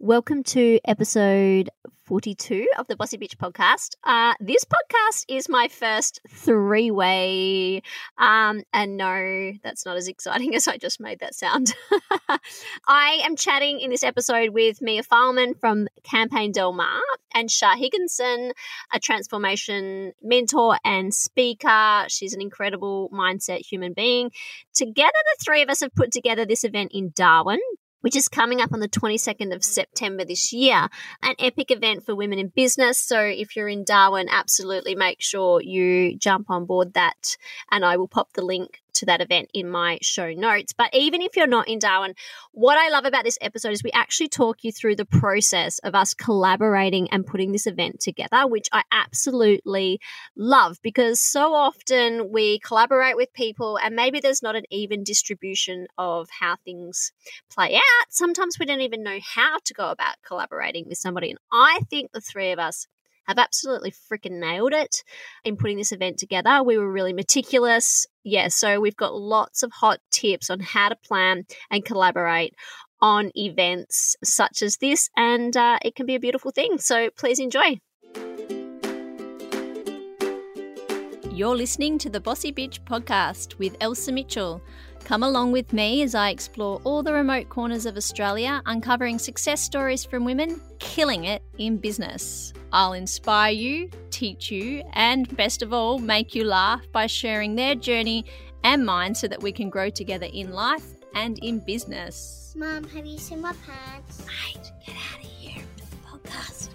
Welcome to episode 42 of the Bossy Bitch podcast. Uh, this podcast is my first three way. Um, and no, that's not as exciting as I just made that sound. I am chatting in this episode with Mia Fileman from Campaign Del Mar and Shah Higginson, a transformation mentor and speaker. She's an incredible mindset human being. Together, the three of us have put together this event in Darwin which is coming up on the 22nd of September this year. An epic event for women in business. So if you're in Darwin, absolutely make sure you jump on board that. And I will pop the link to that event in my show notes. But even if you're not in Darwin, what I love about this episode is we actually talk you through the process of us collaborating and putting this event together, which I absolutely love because so often we collaborate with people and maybe there's not an even distribution of how things play out. Sometimes we don't even know how to go about collaborating with somebody. And I think the three of us have absolutely freaking nailed it in putting this event together. We were really meticulous. Yeah, so we've got lots of hot tips on how to plan and collaborate on events such as this, and uh, it can be a beautiful thing. So please enjoy. You're listening to the Bossy Bitch podcast with Elsa Mitchell. Come along with me as I explore all the remote corners of Australia, uncovering success stories from women killing it in business. I'll inspire you, teach you, and best of all, make you laugh by sharing their journey and mine so that we can grow together in life and in business. Mom, have you seen my pants? Mate, get out of here. Podcast.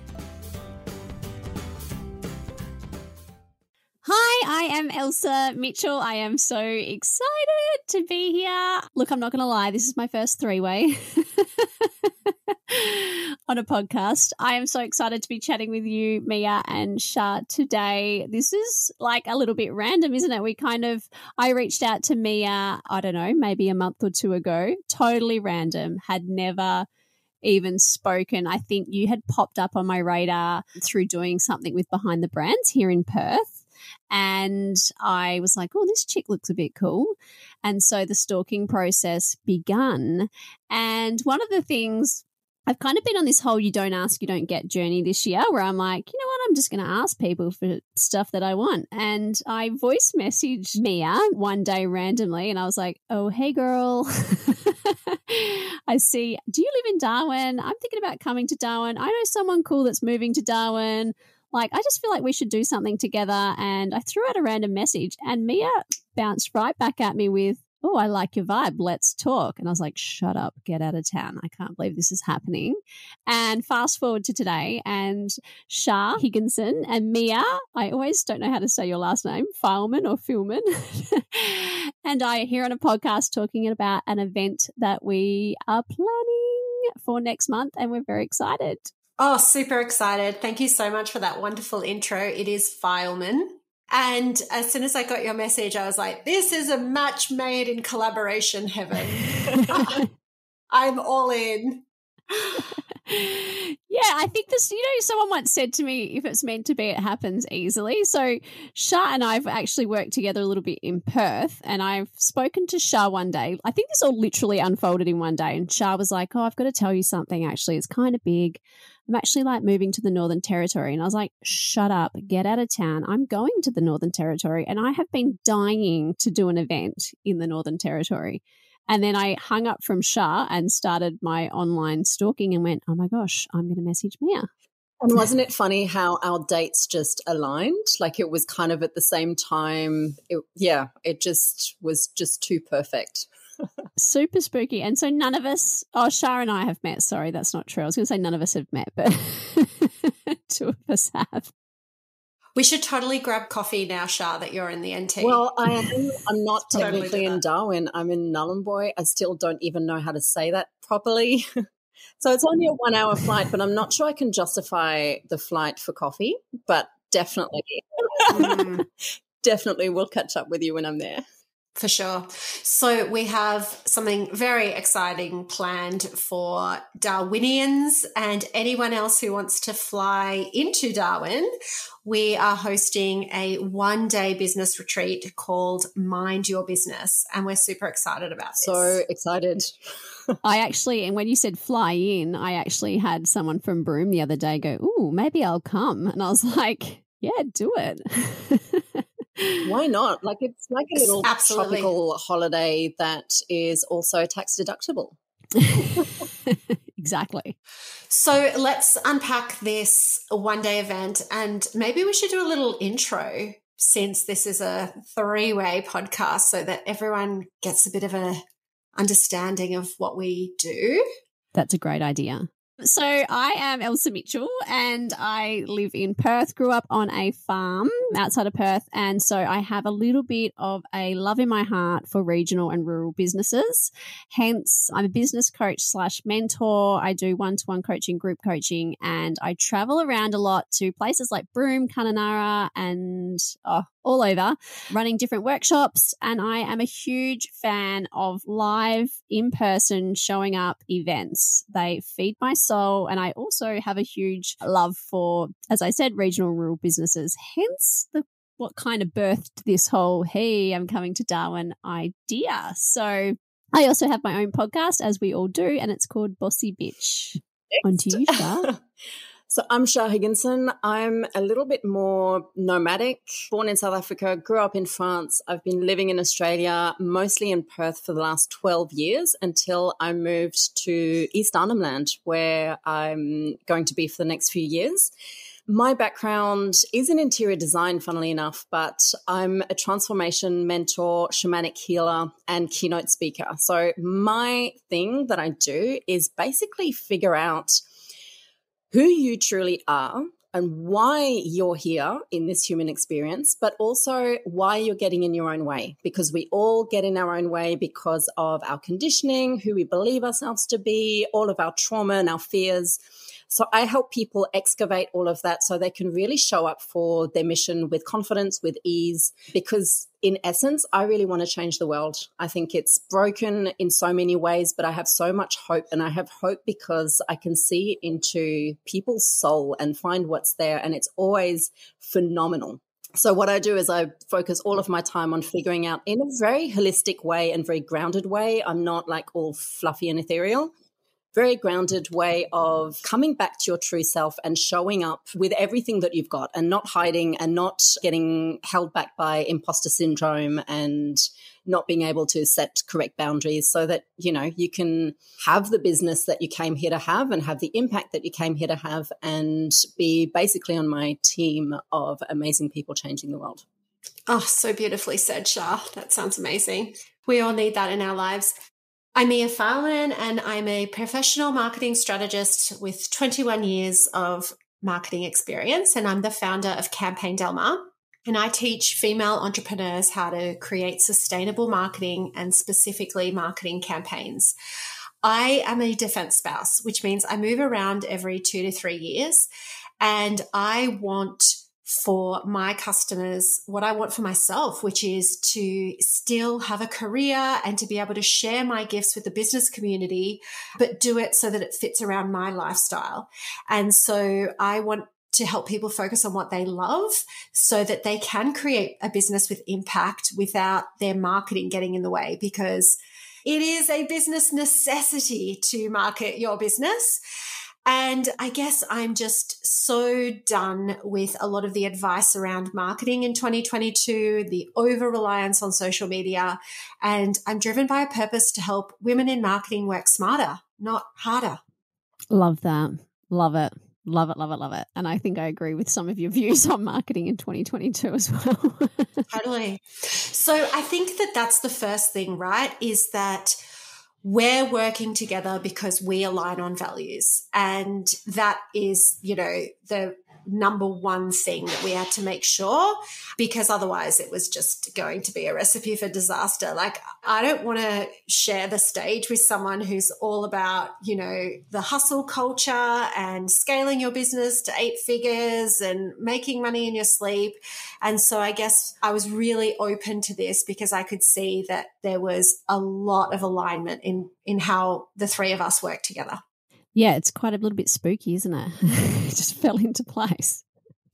Hi, I am Elsa Mitchell. I am so excited to be here. Look, I'm not going to lie, this is my first three way on a podcast. I am so excited to be chatting with you, Mia and Shah, today. This is like a little bit random, isn't it? We kind of, I reached out to Mia, I don't know, maybe a month or two ago, totally random, had never even spoken. I think you had popped up on my radar through doing something with Behind the Brands here in Perth. And I was like, oh, this chick looks a bit cool. And so the stalking process begun. And one of the things I've kind of been on this whole you don't ask, you don't get journey this year where I'm like, you know what, I'm just going to ask people for stuff that I want. And I voice messaged Mia one day randomly and I was like, oh, hey, girl. I see, do you live in Darwin? I'm thinking about coming to Darwin. I know someone cool that's moving to Darwin like I just feel like we should do something together. And I threw out a random message, and Mia bounced right back at me with, "Oh, I like your vibe. Let's talk." And I was like, "Shut up, get out of town. I can't believe this is happening." And fast forward to today, and Shah Higginson and Mia, I always don't know how to say your last name, Fileman or Filman, and I here on a podcast talking about an event that we are planning for next month, and we're very excited. Oh, super excited. Thank you so much for that wonderful intro. It is Fileman. And as soon as I got your message, I was like, this is a match made in collaboration heaven. I'm all in. yeah, I think this, you know, someone once said to me, if it's meant to be, it happens easily. So Shah and I have actually worked together a little bit in Perth, and I've spoken to Shah one day. I think this all literally unfolded in one day, and Shah was like, Oh, I've got to tell you something, actually. It's kind of big. I'm actually like moving to the Northern Territory. And I was like, shut up, get out of town. I'm going to the Northern Territory. And I have been dying to do an event in the Northern Territory. And then I hung up from Shah and started my online stalking and went, oh my gosh, I'm going to message Mia. And wasn't it funny how our dates just aligned? Like it was kind of at the same time. It, yeah, it just was just too perfect. Super spooky. And so none of us, oh, Shah and I have met. Sorry, that's not true. I was going to say none of us have met, but two of us have. We should totally grab coffee now, Shah, that you're in the NT. Well, I am. I'm not technically in Darwin. I'm in Nhulunbuy. I still don't even know how to say that properly. so it's only a one hour flight, but I'm not sure I can justify the flight for coffee. But definitely, mm. definitely, we'll catch up with you when I'm there. For sure. So we have something very exciting planned for Darwinians and anyone else who wants to fly into Darwin. We are hosting a one day business retreat called Mind Your Business. And we're super excited about this. So excited. I actually, and when you said fly in, I actually had someone from Broome the other day go, Ooh, maybe I'll come. And I was like, Yeah, do it. Why not? Like it's like a little Absolutely. tropical holiday that is also tax deductible. exactly. So let's unpack this one day event and maybe we should do a little intro since this is a three way podcast so that everyone gets a bit of an understanding of what we do. That's a great idea. So I am Elsa Mitchell and I live in Perth, grew up on a farm outside of Perth. And so I have a little bit of a love in my heart for regional and rural businesses. Hence, I'm a business coach slash mentor. I do one to one coaching, group coaching, and I travel around a lot to places like Broome, Kununurra, and oh, all over running different workshops. And I am a huge fan of live, in person, showing up events. They feed my soul. And I also have a huge love for, as I said, regional rural businesses. Hence the what kind of birthed this whole, hey, I'm coming to Darwin idea. So I also have my own podcast, as we all do, and it's called Bossy Bitch. On to you. So I'm Shah Higginson. I'm a little bit more nomadic. Born in South Africa, grew up in France. I've been living in Australia, mostly in Perth for the last 12 years until I moved to East Arnhem Land, where I'm going to be for the next few years. My background is in interior design, funnily enough, but I'm a transformation mentor, shamanic healer, and keynote speaker. So, my thing that I do is basically figure out who you truly are and why you're here in this human experience, but also why you're getting in your own way. Because we all get in our own way because of our conditioning, who we believe ourselves to be, all of our trauma and our fears. So I help people excavate all of that so they can really show up for their mission with confidence, with ease, because in essence, I really want to change the world. I think it's broken in so many ways, but I have so much hope. And I have hope because I can see into people's soul and find what's there. And it's always phenomenal. So, what I do is I focus all of my time on figuring out in a very holistic way and very grounded way. I'm not like all fluffy and ethereal very grounded way of coming back to your true self and showing up with everything that you've got and not hiding and not getting held back by imposter syndrome and not being able to set correct boundaries so that you know you can have the business that you came here to have and have the impact that you came here to have and be basically on my team of amazing people changing the world. Oh so beautifully said shah. That sounds amazing. We all need that in our lives I'm Mia Fileman and I'm a professional marketing strategist with 21 years of marketing experience. And I'm the founder of Campaign Delmar. And I teach female entrepreneurs how to create sustainable marketing and specifically marketing campaigns. I am a defense spouse, which means I move around every two to three years. And I want for my customers what I want for myself, which is to still have a career and to be able to share my gifts with the business community, but do it so that it fits around my lifestyle. And so I want to help people focus on what they love so that they can create a business with impact without their marketing getting in the way because it is a business necessity to market your business. And I guess I'm just so done with a lot of the advice around marketing in 2022, the over reliance on social media. And I'm driven by a purpose to help women in marketing work smarter, not harder. Love that. Love it. Love it, love it, love it. And I think I agree with some of your views on marketing in 2022 as well. totally. So I think that that's the first thing, right? Is that we're working together because we align on values. And that is, you know, the number one thing that we had to make sure because otherwise it was just going to be a recipe for disaster. Like, I don't want to share the stage with someone who's all about, you know, the hustle culture and scaling your business to eight figures and making money in your sleep. And so I guess I was really open to this because I could see that there was a lot of alignment in, in how the three of us work together. Yeah, it's quite a little bit spooky, isn't it? it just fell into place.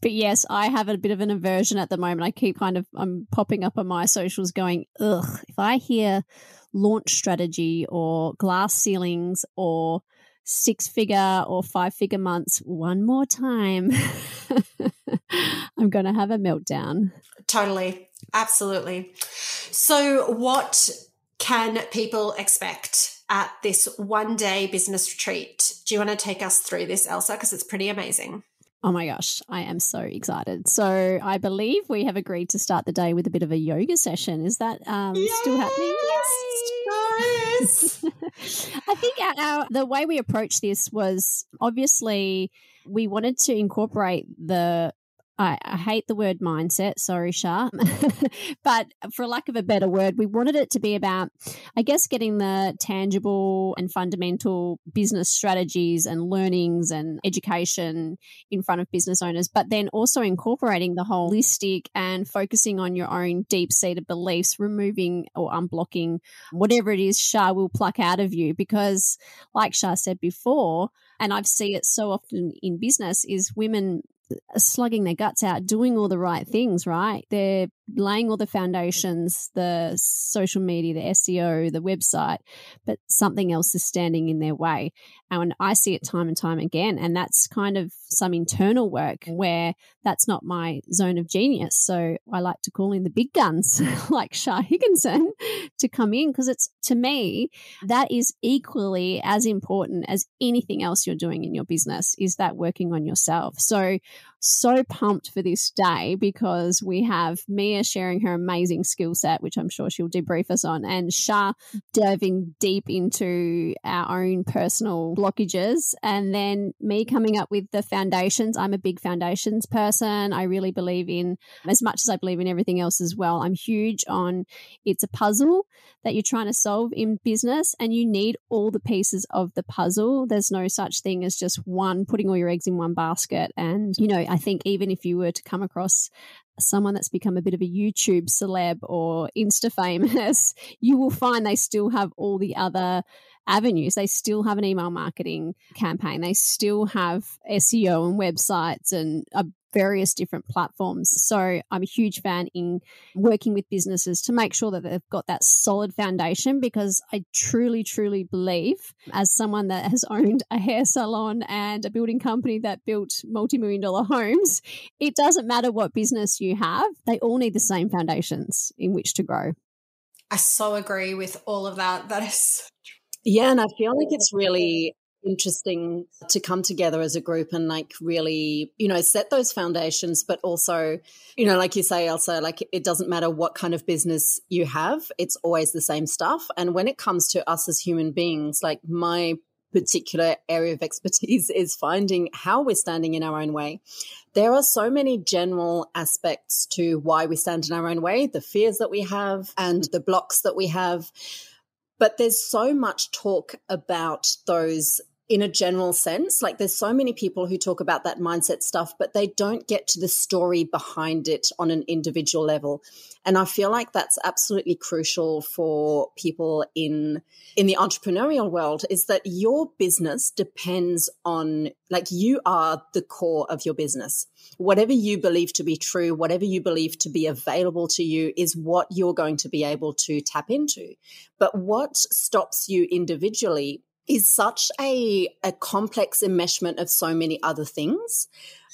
But yes, I have a bit of an aversion at the moment. I keep kind of I'm popping up on my socials going, ugh, if I hear launch strategy or glass ceilings or six figure or five figure months one more time, I'm going to have a meltdown. Totally. Absolutely. So, what can people expect at this one day business retreat? Do you want to take us through this, Elsa? Because it's pretty amazing. Oh my gosh, I am so excited. So, I believe we have agreed to start the day with a bit of a yoga session. Is that um, still happening? Yes. I think our, our, the way we approached this was obviously we wanted to incorporate the I, I, hate the word mindset, sorry, Shah. but for lack of a better word, we wanted it to be about, I guess, getting the tangible and fundamental business strategies and learnings and education in front of business owners, but then also incorporating the holistic and focusing on your own deep seated beliefs, removing or unblocking whatever it is Shah will pluck out of you. Because, like Shah said before, and I've seen it so often in business, is women Uh, slugging their guts out, doing all the right things, right? They're laying all the foundations, the social media, the SEO, the website, but something else is standing in their way. Uh, and I see it time and time again. And that's kind of some internal work where that's not my zone of genius. So I like to call in the big guns like Shah Higginson to come in because it's to me, that is equally as important as anything else you're doing in your business is that working on yourself. So so pumped for this day because we have Mia sharing her amazing skill set, which I'm sure she'll debrief us on, and Shah diving deep into our own personal blockages, and then me coming up with the foundations. I'm a big foundations person. I really believe in, as much as I believe in everything else as well, I'm huge on it's a puzzle that you're trying to solve in business, and you need all the pieces of the puzzle. There's no such thing as just one, putting all your eggs in one basket. And, you know, I think even if you were to come across someone that's become a bit of a YouTube celeb or Insta famous, you will find they still have all the other avenues. They still have an email marketing campaign. They still have SEO and websites and a various different platforms. So I'm a huge fan in working with businesses to make sure that they've got that solid foundation because I truly, truly believe, as someone that has owned a hair salon and a building company that built multi million dollar homes, it doesn't matter what business you have, they all need the same foundations in which to grow. I so agree with all of that. That is yeah, and I feel like it's really interesting to come together as a group and like really, you know, set those foundations, but also, you know, like you say, Elsa, like it doesn't matter what kind of business you have, it's always the same stuff. And when it comes to us as human beings, like my particular area of expertise is finding how we're standing in our own way. There are so many general aspects to why we stand in our own way, the fears that we have and the blocks that we have. But there's so much talk about those in a general sense. Like there's so many people who talk about that mindset stuff, but they don't get to the story behind it on an individual level. And I feel like that's absolutely crucial for people in in the entrepreneurial world is that your business depends on like you are the core of your business. Whatever you believe to be true, whatever you believe to be available to you is what you're going to be able to tap into. But what stops you individually is such a, a complex enmeshment of so many other things.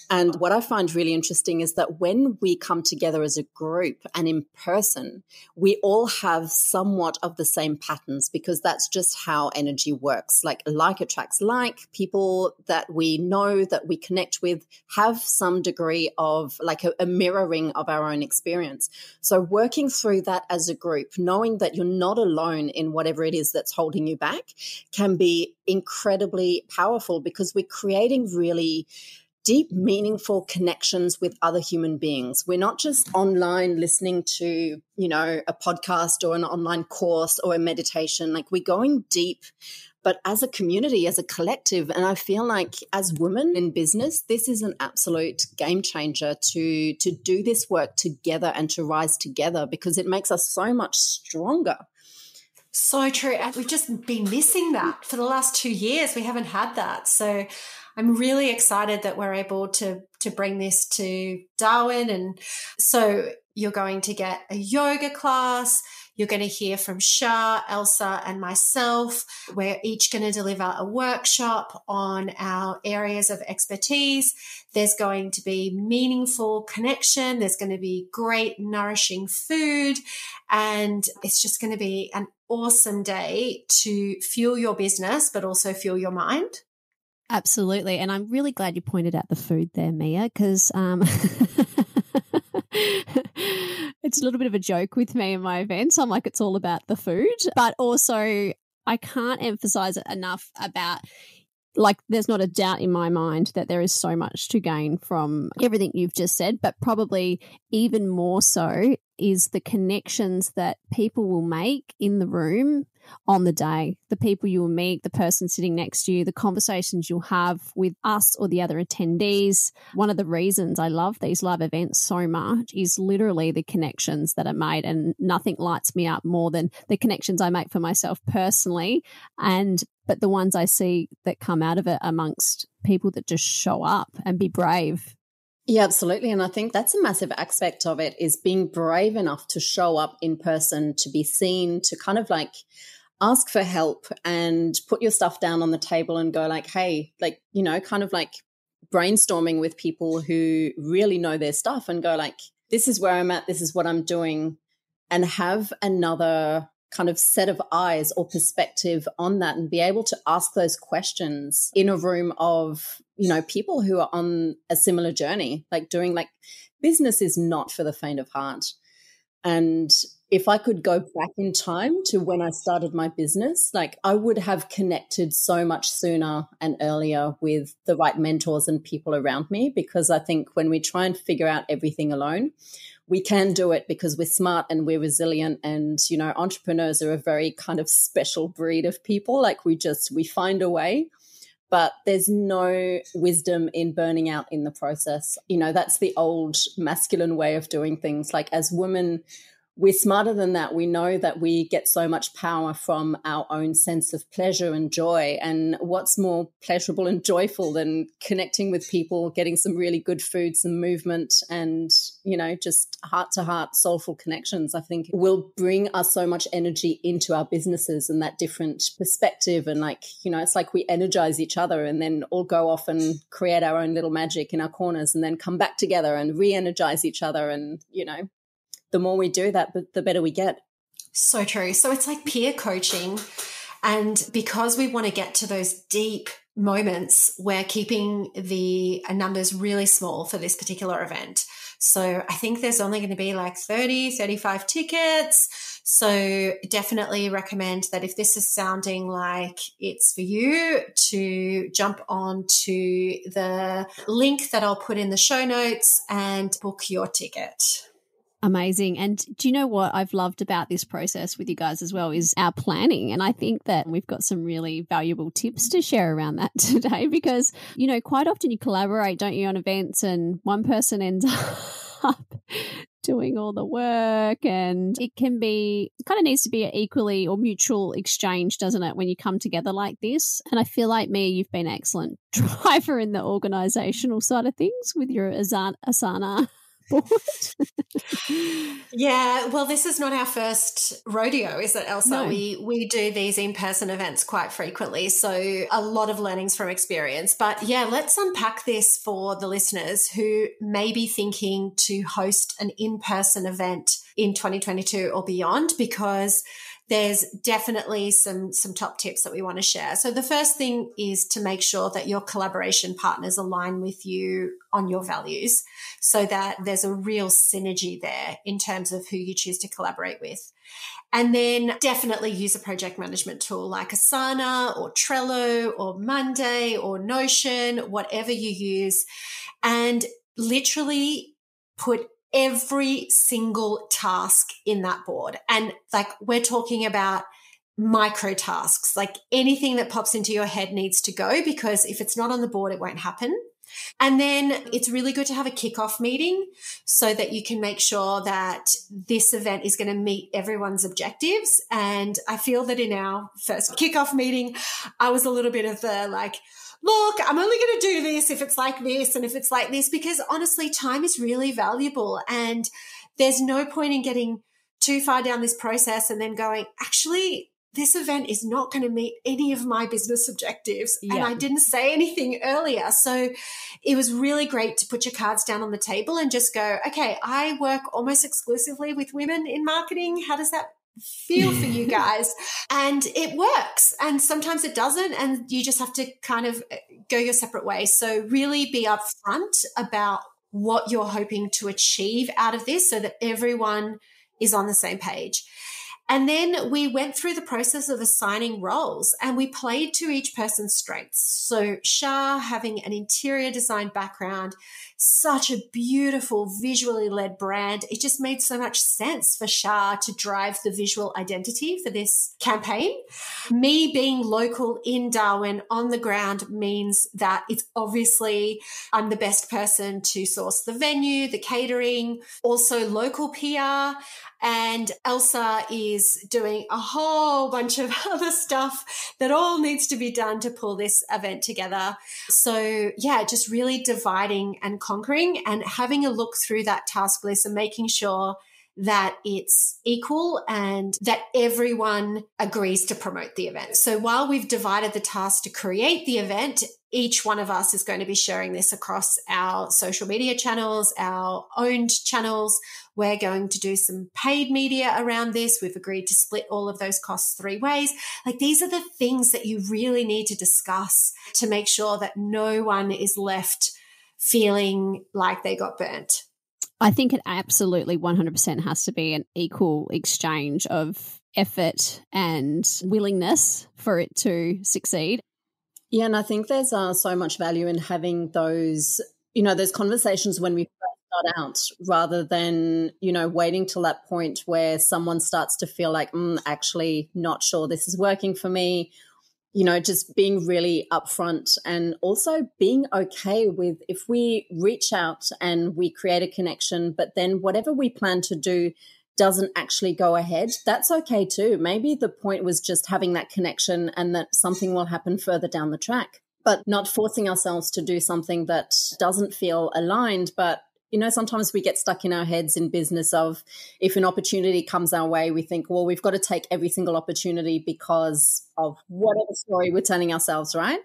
And what I find really interesting is that when we come together as a group and in person, we all have somewhat of the same patterns because that's just how energy works. Like, like attracts like. People that we know, that we connect with, have some degree of like a, a mirroring of our own experience. So, working through that as a group, knowing that you're not alone in whatever it is that's holding you back, can be incredibly powerful because we're creating really deep, meaningful connections with other human beings. We're not just online listening to, you know, a podcast or an online course or a meditation. Like we're going deep, but as a community, as a collective. And I feel like as women in business, this is an absolute game changer to, to do this work together and to rise together because it makes us so much stronger. So true. And we've just been missing that for the last two years. We haven't had that. So I'm really excited that we're able to to bring this to Darwin. And so you're going to get a yoga class. You're going to hear from Shah, Elsa, and myself. We're each going to deliver a workshop on our areas of expertise. There's going to be meaningful connection. There's going to be great, nourishing food. And it's just going to be an awesome day to fuel your business, but also fuel your mind. Absolutely. And I'm really glad you pointed out the food there, Mia, because um, it's a little bit of a joke with me in my events. I'm like, it's all about the food. But also, I can't emphasize it enough about like there's not a doubt in my mind that there is so much to gain from everything you've just said, but probably even more so is the connections that people will make in the room on the day, the people you will meet, the person sitting next to you, the conversations you'll have with us or the other attendees. One of the reasons I love these live events so much is literally the connections that are made, and nothing lights me up more than the connections I make for myself personally, and but the ones I see that come out of it amongst people that just show up and be brave yeah, absolutely. And I think that's a massive aspect of it is being brave enough to show up in person, to be seen, to kind of like ask for help and put your stuff down on the table and go like, hey, like, you know, kind of like brainstorming with people who really know their stuff and go like, this is where I'm at, this is what I'm doing, and have another kind of set of eyes or perspective on that and be able to ask those questions in a room of you know people who are on a similar journey like doing like business is not for the faint of heart. And if i could go back in time to when i started my business like i would have connected so much sooner and earlier with the right mentors and people around me because i think when we try and figure out everything alone we can do it because we're smart and we're resilient. And you know entrepreneurs are a very kind of special breed of people. Like we just we find a way but there's no wisdom in burning out in the process. You know that's the old masculine way of doing things. Like as women we're smarter than that. We know that we get so much power from our own sense of pleasure and joy. And what's more pleasurable and joyful than connecting with people, getting some really good food, some movement, and, you know, just heart to heart, soulful connections, I think will bring us so much energy into our businesses and that different perspective. And, like, you know, it's like we energize each other and then all go off and create our own little magic in our corners and then come back together and re energize each other and, you know, the more we do that, the better we get. So true. So it's like peer coaching. And because we want to get to those deep moments, we're keeping the numbers really small for this particular event. So I think there's only going to be like 30, 35 tickets. So definitely recommend that if this is sounding like it's for you to jump on to the link that I'll put in the show notes and book your ticket. Amazing. And do you know what I've loved about this process with you guys as well is our planning. And I think that we've got some really valuable tips to share around that today because, you know, quite often you collaborate, don't you, on events and one person ends up doing all the work and it can be kind of needs to be an equally or mutual exchange doesn't it when you come together like this and i feel like Mia you've been excellent driver in the organizational side of things with your asana, yeah, well, this is not our first rodeo, is it, Elsa? No. We we do these in person events quite frequently, so a lot of learnings from experience. But yeah, let's unpack this for the listeners who may be thinking to host an in person event in 2022 or beyond, because there's definitely some some top tips that we want to share. So the first thing is to make sure that your collaboration partners align with you on your values so that there's a real synergy there in terms of who you choose to collaborate with. And then definitely use a project management tool like Asana or Trello or Monday or Notion, whatever you use, and literally put every single task in that board. And like we're talking about micro tasks, like anything that pops into your head needs to go because if it's not on the board, it won't happen. And then mm-hmm. it's really good to have a kickoff meeting so that you can make sure that this event is going to meet everyone's objectives. And I feel that in our first kickoff meeting, I was a little bit of the like, look, I'm only going to do this if it's like this and if it's like this, because honestly, time is really valuable. And there's no point in getting too far down this process and then going, actually, this event is not going to meet any of my business objectives. Yeah. And I didn't say anything earlier. So it was really great to put your cards down on the table and just go, okay, I work almost exclusively with women in marketing. How does that feel for you guys and it works and sometimes it doesn't and you just have to kind of uh, go your separate way. so really be upfront about what you're hoping to achieve out of this so that everyone is on the same page and then we went through the process of assigning roles and we played to each person's strengths. So Shah having an interior design background, such a beautiful visually led brand. It just made so much sense for Shah to drive the visual identity for this campaign. Me being local in Darwin on the ground means that it's obviously I'm the best person to source the venue, the catering, also local PR. And Elsa is doing a whole bunch of other stuff that all needs to be done to pull this event together. So, yeah, just really dividing and conquering and having a look through that task list and making sure that it's equal and that everyone agrees to promote the event. So while we've divided the task to create the event, each one of us is going to be sharing this across our social media channels, our owned channels. We're going to do some paid media around this. We've agreed to split all of those costs three ways. Like these are the things that you really need to discuss to make sure that no one is left feeling like they got burnt. I think it absolutely 100% has to be an equal exchange of effort and willingness for it to succeed. Yeah, and I think there's uh, so much value in having those, you know, those conversations when we start out rather than, you know, waiting till that point where someone starts to feel like, mm, actually, not sure this is working for me. You know, just being really upfront and also being okay with if we reach out and we create a connection, but then whatever we plan to do doesn't actually go ahead, that's okay too. Maybe the point was just having that connection and that something will happen further down the track, but not forcing ourselves to do something that doesn't feel aligned, but you know, sometimes we get stuck in our heads in business of if an opportunity comes our way, we think, well, we've got to take every single opportunity because of whatever story we're telling ourselves, right?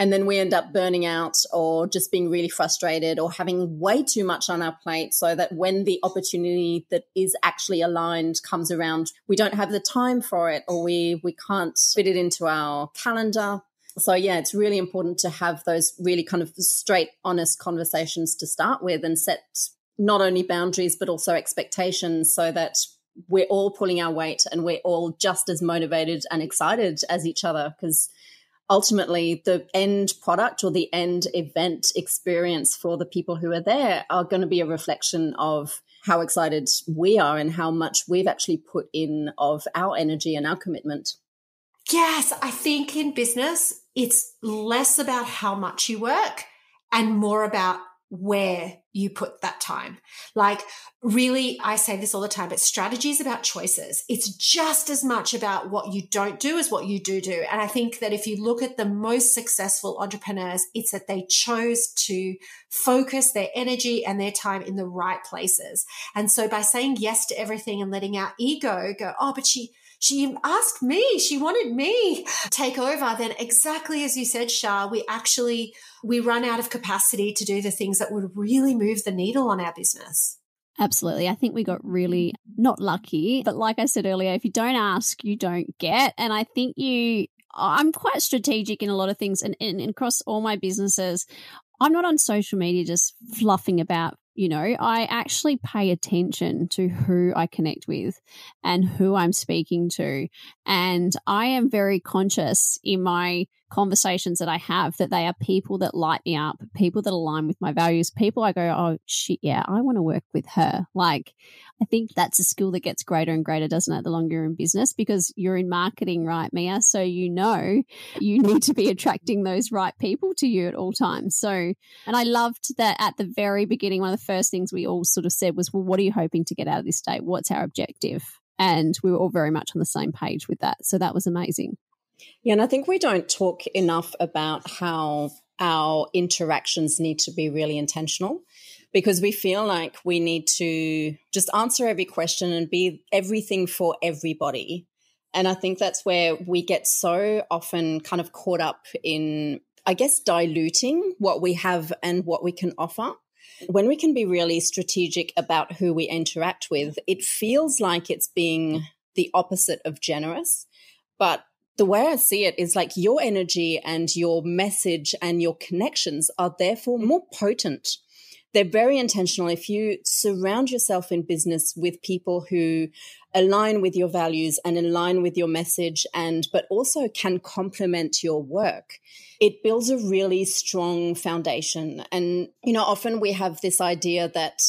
And then we end up burning out or just being really frustrated or having way too much on our plate so that when the opportunity that is actually aligned comes around, we don't have the time for it or we, we can't fit it into our calendar. So yeah it's really important to have those really kind of straight honest conversations to start with and set not only boundaries but also expectations so that we're all pulling our weight and we're all just as motivated and excited as each other because ultimately the end product or the end event experience for the people who are there are going to be a reflection of how excited we are and how much we've actually put in of our energy and our commitment. Yes, I think in business, it's less about how much you work and more about where you put that time. Like, really, I say this all the time, but strategy is about choices. It's just as much about what you don't do as what you do do. And I think that if you look at the most successful entrepreneurs, it's that they chose to focus their energy and their time in the right places. And so by saying yes to everything and letting our ego go, oh, but she, she asked me, she wanted me take over. Then exactly as you said, Shah, we actually, we run out of capacity to do the things that would really move the needle on our business. Absolutely. I think we got really not lucky, but like I said earlier, if you don't ask, you don't get. And I think you, I'm quite strategic in a lot of things and, and, across all my businesses. I'm not on social media just fluffing about you know, I actually pay attention to who I connect with and who I'm speaking to. And I am very conscious in my conversations that I have that they are people that light me up, people that align with my values, people I go, oh, shit, yeah, I want to work with her. Like, I think that's a skill that gets greater and greater, doesn't it, the longer you're in business because you're in marketing, right, Mia? So you know you need to be attracting those right people to you at all times. So, and I loved that at the very beginning, one of the first things we all sort of said was, well, what are you hoping to get out of this day? What's our objective? And we were all very much on the same page with that. So that was amazing. Yeah, and I think we don't talk enough about how our interactions need to be really intentional because we feel like we need to just answer every question and be everything for everybody. And I think that's where we get so often kind of caught up in, I guess, diluting what we have and what we can offer. When we can be really strategic about who we interact with, it feels like it's being the opposite of generous. But the way I see it is like your energy and your message and your connections are therefore more potent. They're very intentional. If you surround yourself in business with people who align with your values and align with your message and but also can complement your work it builds a really strong foundation and you know often we have this idea that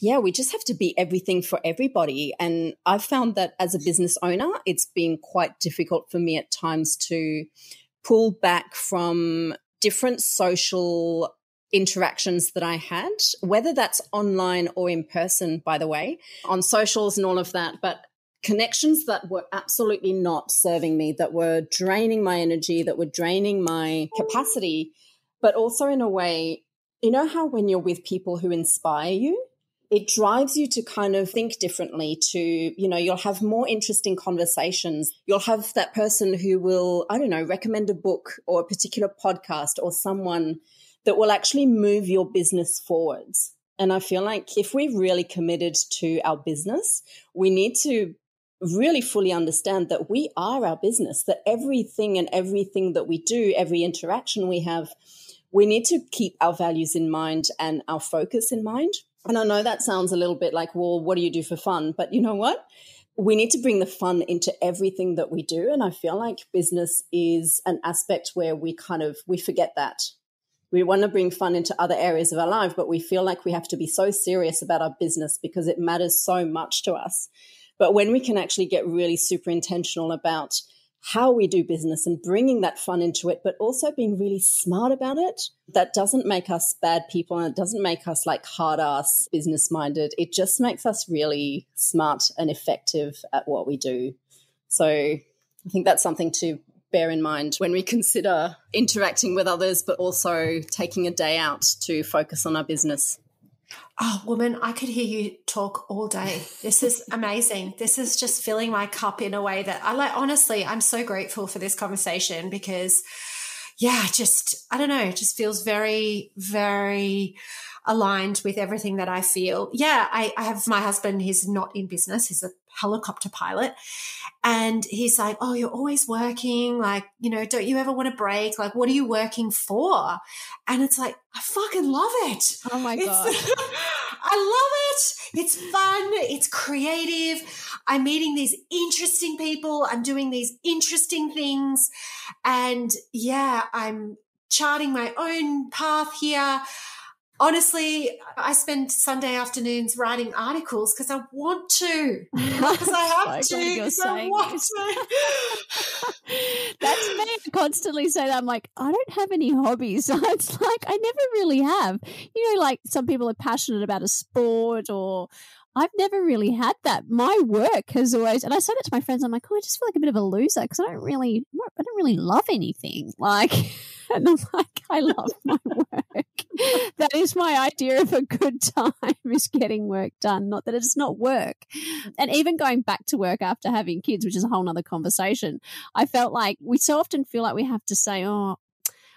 yeah, we just have to be everything for everybody. And I've found that as a business owner, it's been quite difficult for me at times to pull back from different social interactions that I had, whether that's online or in person, by the way, on socials and all of that. But connections that were absolutely not serving me, that were draining my energy, that were draining my capacity, but also in a way, you know how when you're with people who inspire you, it drives you to kind of think differently to you know you'll have more interesting conversations. You'll have that person who will i don't know recommend a book or a particular podcast or someone that will actually move your business forwards. And i feel like if we're really committed to our business we need to really fully understand that we are our business that everything and everything that we do every interaction we have we need to keep our values in mind and our focus in mind and I know that sounds a little bit like, well, what do you do for fun? But you know what? We need to bring the fun into everything that we do. And I feel like business is an aspect where we kind of we forget that. We want to bring fun into other areas of our life, but we feel like we have to be so serious about our business because it matters so much to us. But when we can actually get really super intentional about how we do business and bringing that fun into it, but also being really smart about it. That doesn't make us bad people and it doesn't make us like hard ass business minded. It just makes us really smart and effective at what we do. So I think that's something to bear in mind when we consider interacting with others, but also taking a day out to focus on our business. Oh, woman, I could hear you talk all day. This is amazing. this is just filling my cup in a way that I like. Honestly, I'm so grateful for this conversation because, yeah, just, I don't know, it just feels very, very aligned with everything that I feel. Yeah, I, I have my husband, he's not in business, he's a helicopter pilot. And he's like, Oh, you're always working. Like, you know, don't you ever want to break? Like, what are you working for? And it's like, I fucking love it. Oh my God. I love it. It's fun. It's creative. I'm meeting these interesting people. I'm doing these interesting things. And yeah, I'm charting my own path here honestly, I spend Sunday afternoons writing articles because I want to. Because I have to. Because I want to. That's me. I constantly say that. I'm like, I don't have any hobbies. it's like I never really have. You know, like some people are passionate about a sport or I've never really had that. My work has always, and I say that to my friends. I'm like, oh, I just feel like a bit of a loser because I don't really, I don't really love anything. Like, and I'm like, I love my work. that is my idea of a good time is getting work done. Not that it's not work. And even going back to work after having kids, which is a whole nother conversation, I felt like we so often feel like we have to say, oh,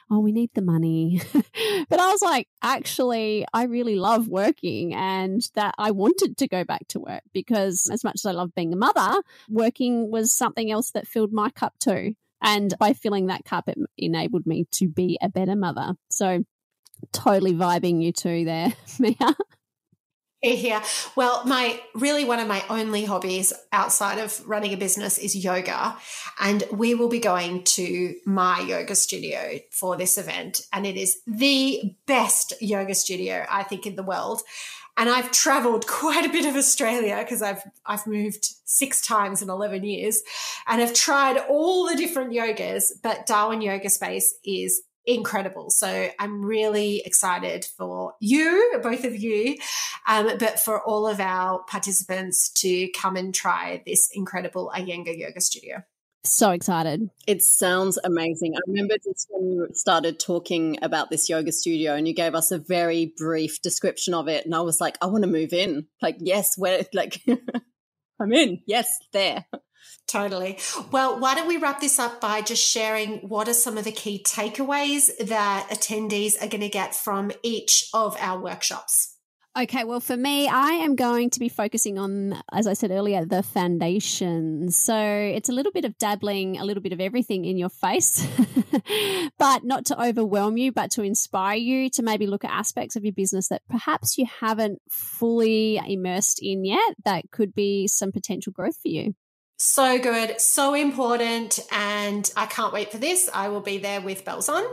oh, we need the money. but I was like, actually, I really love working and that I wanted to go back to work because as much as I love being a mother, working was something else that filled my cup too. And by filling that cup, it enabled me to be a better mother. So totally vibing you two there, Mia. Yeah. Well, my really one of my only hobbies outside of running a business is yoga. And we will be going to my yoga studio for this event. And it is the best yoga studio, I think, in the world. And I've traveled quite a bit of Australia because I've I've moved six times in 11 years and I've tried all the different yogas, but Darwin Yoga Space is incredible. So I'm really excited for you, both of you, um, but for all of our participants to come and try this incredible Iyengar Yoga Studio. So excited. It sounds amazing. I remember just when you started talking about this yoga studio and you gave us a very brief description of it. And I was like, I want to move in. Like, yes, where, like, I'm in. Yes, there. Totally. Well, why don't we wrap this up by just sharing what are some of the key takeaways that attendees are going to get from each of our workshops? Okay, well, for me, I am going to be focusing on, as I said earlier, the foundations. So it's a little bit of dabbling, a little bit of everything in your face, but not to overwhelm you, but to inspire you to maybe look at aspects of your business that perhaps you haven't fully immersed in yet that could be some potential growth for you. So good, so important, and I can't wait for this. I will be there with bells on.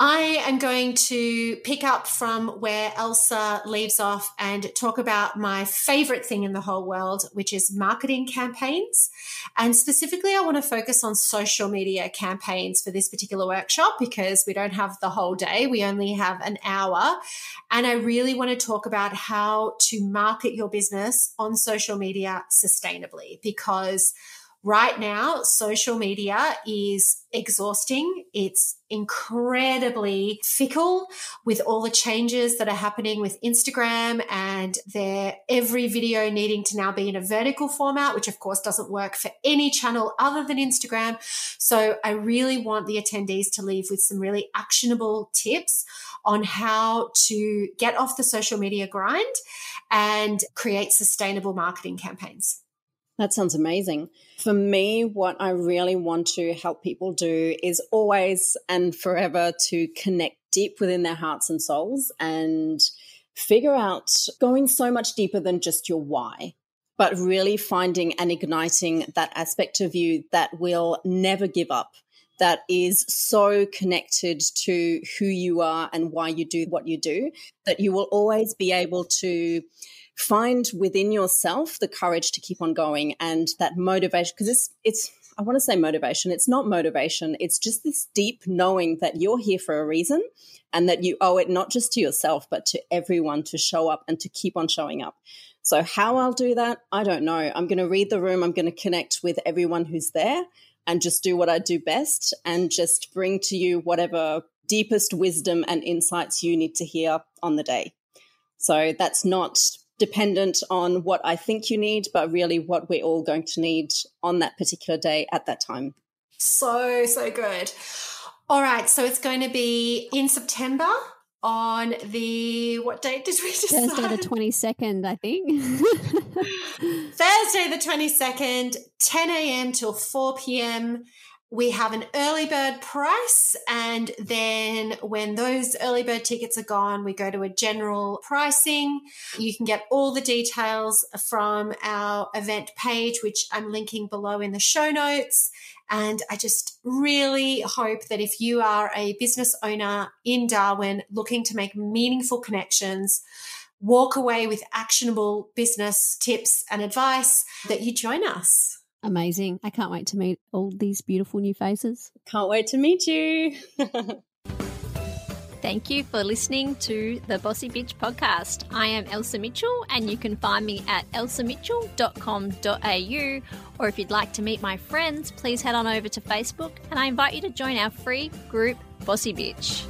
I am going to pick up from where Elsa leaves off and talk about my favorite thing in the whole world, which is marketing campaigns. And specifically, I want to focus on social media campaigns for this particular workshop because we don't have the whole day, we only have an hour. And I really want to talk about how to market your business on social media sustainably because right now, social media is exhausting. It's incredibly fickle with all the changes that are happening with Instagram and their every video needing to now be in a vertical format, which of course doesn't work for any channel other than Instagram. So I really want the attendees to leave with some really actionable tips on how to get off the social media grind and create sustainable marketing campaigns. That sounds amazing. For me, what I really want to help people do is always and forever to connect deep within their hearts and souls and figure out going so much deeper than just your why, but really finding and igniting that aspect of you that will never give up, that is so connected to who you are and why you do what you do, that you will always be able to find within yourself the courage to keep on going and that motivation because it's it's I want to say motivation. It's not motivation. It's just this deep knowing that you're here for a reason and that you owe it not just to yourself, but to everyone to show up and to keep on showing up. So, how I'll do that, I don't know. I'm going to read the room, I'm going to connect with everyone who's there and just do what I do best and just bring to you whatever deepest wisdom and insights you need to hear on the day. So, that's not dependent on what I think you need, but really what we're all going to need on that particular day at that time. So, so good. All right. So it's going to be in September on the what date did we decide? Thursday the twenty second, I think. Thursday the twenty second, ten a.m. till four p.m we have an early bird price. And then when those early bird tickets are gone, we go to a general pricing. You can get all the details from our event page, which I'm linking below in the show notes. And I just really hope that if you are a business owner in Darwin looking to make meaningful connections, walk away with actionable business tips and advice, that you join us. Amazing. I can't wait to meet all these beautiful new faces. Can't wait to meet you. Thank you for listening to the Bossy Bitch podcast. I am Elsa Mitchell, and you can find me at elsamitchell.com.au. Or if you'd like to meet my friends, please head on over to Facebook, and I invite you to join our free group, Bossy Bitch.